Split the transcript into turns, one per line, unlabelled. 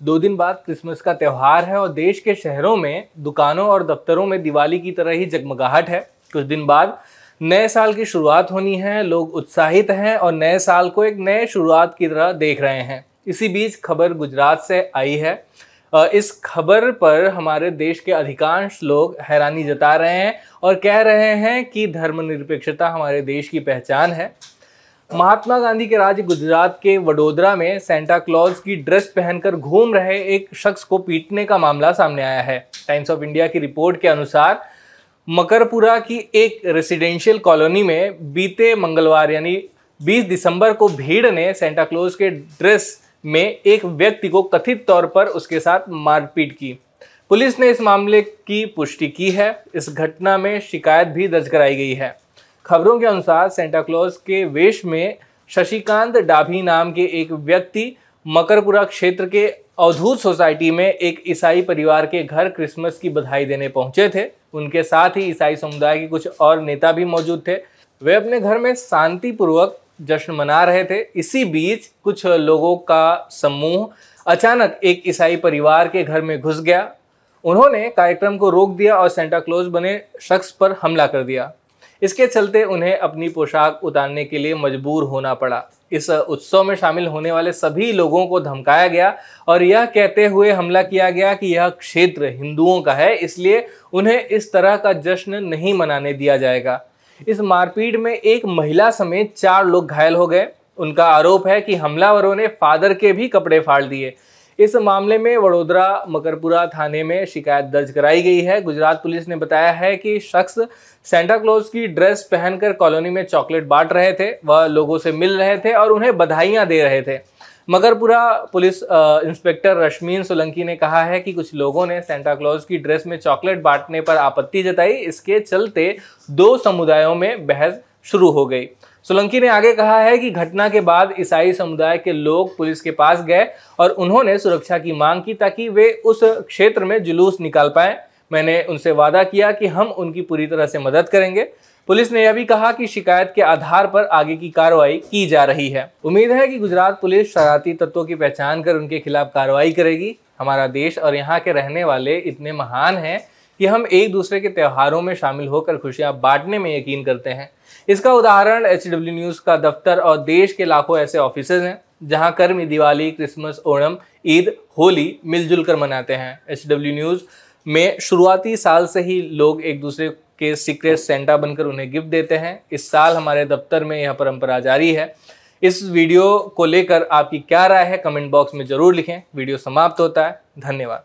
दो दिन बाद क्रिसमस का त्यौहार है और देश के शहरों में, दुकानों और दफ्तरों में दिवाली की तरह ही जगमगाहट है। कुछ दिन बाद नए साल की शुरुआत होनी है, लोग उत्साहित हैं और नए साल को एक नए शुरुआत की तरह देख रहे हैं। इसी बीच खबर गुजरात से आई है। इस खबर पर हमारे देश के अधिकांश लोग हैरानी जता रहे हैं और कह रहे हैं कि धर्मनिरपेक्षता हमारे देश की पहचान है। महात्मा गांधी के राज्य गुजरात के वडोदरा में सेंटा क्लॉज की ड्रेस पहनकर घूम रहे एक शख्स को पीटने का मामला सामने आया है। टाइम्स ऑफ़ इंडिया की रिपोर्ट के अनुसार, मकरपुरा की एक रेसिडेंशियल कॉलोनी में बीते मंगलवार, यानी 20 दिसंबर को भीड़ ने सेंटा क्लॉज के ड्रेस में एक व्यक्ति को कथित तौर पर उसके साथ मारपीट की। पुलिस ने इस मामले की पुष्टि की है। इस घटना में शिकायत भी दर्ज कराई गई है। खबरों के अनुसार सेंटा क्लॉज के वेश में शशिकांत डाभी नाम के एक व्यक्ति मकरपुरा क्षेत्र के अवधूत सोसाइटी में एक ईसाई परिवार के घर क्रिसमस की बधाई देने पहुँचे थे। उनके साथ ही ईसाई समुदाय के कुछ और नेता भी मौजूद थे। वे अपने घर में शांतिपूर्वक जश्न मना रहे थे। इसी बीच कुछ लोगों का समूह अचानक एक ईसाई परिवार के घर में घुस गया। उन्होंने कार्यक्रम को रोक दिया और सेंटा क्लोज बने शख्स पर हमला कर दिया। इसके चलते उन्हें अपनी पोशाक उतारने के लिए मजबूर होना पड़ा। इस उत्सव में शामिल होने वाले सभी लोगों को धमकाया गया और यह कहते हुए हमला किया गया कि यह क्षेत्र हिंदुओं का है, इसलिए उन्हें इस तरह का जश्न नहीं मनाने दिया जाएगा। इस मारपीट में एक महिला समेत चार लोग घायल हो गए। उनका आरोप है कि हमलावरों ने फादर के भी कपड़े फाड़ दिए। इस मामले में वडोदरा मकरपुरा थाने में शिकायत दर्ज कराई गई है। गुजरात पुलिस ने बताया है कि शख्स सेंटा क्लॉज की ड्रेस पहनकर कॉलोनी में चॉकलेट बांट रहे थे, वह लोगों से मिल रहे थे और उन्हें बधाइयाँ दे रहे थे। मकरपुरा पुलिस इंस्पेक्टर रश्मीन सोलंकी ने कहा है कि कुछ लोगों ने सेंटा क्लॉज की ड्रेस में चॉकलेट बांटने पर आपत्ति जताई। इसके चलते दो समुदायों में बहस शुरू हो गई। सोलंकी ने आगे कहा है कि घटना के बाद ईसाई समुदाय के लोग पुलिस के पास गए और उन्होंने सुरक्षा की मांग की ताकि वे उस क्षेत्र में जुलूस निकाल पाए। मैंने उनसे वादा किया कि हम उनकी पूरी तरह से मदद करेंगे। पुलिस ने यह भी कहा कि शिकायत के आधार पर आगे की कार्रवाई की जा रही है। उम्मीद है कि गुजरात पुलिस शरारती तत्वों की पहचान कर उनके खिलाफ कार्रवाई करेगी। हमारा देश और यहाँ के रहने वाले इतने महान हैं कि हम एक दूसरे के त्योहारों में शामिल होकर खुशियाँ बांटने में यकीन करते हैं। इसका उदाहरण एच डब्ल्यू न्यूज़ का दफ्तर और देश के लाखों ऐसे ऑफ़िस हैं, जहाँ कर्मी दिवाली क्रिसमस ओणम, ईद, होली मिलजुल कर मनाते हैं। एच डब्ल्यू न्यूज़ में शुरुआती साल से ही लोग एक दूसरे के सीक्रेट सेंटा बनकर उन्हें गिफ्ट देते हैं। इस साल हमारे दफ्तर में यह परंपरा जारी है। इस वीडियो को लेकर आपकी क्या राय है कमेंट बॉक्स में ज़रूर लिखें। वीडियो समाप्त होता है। धन्यवाद।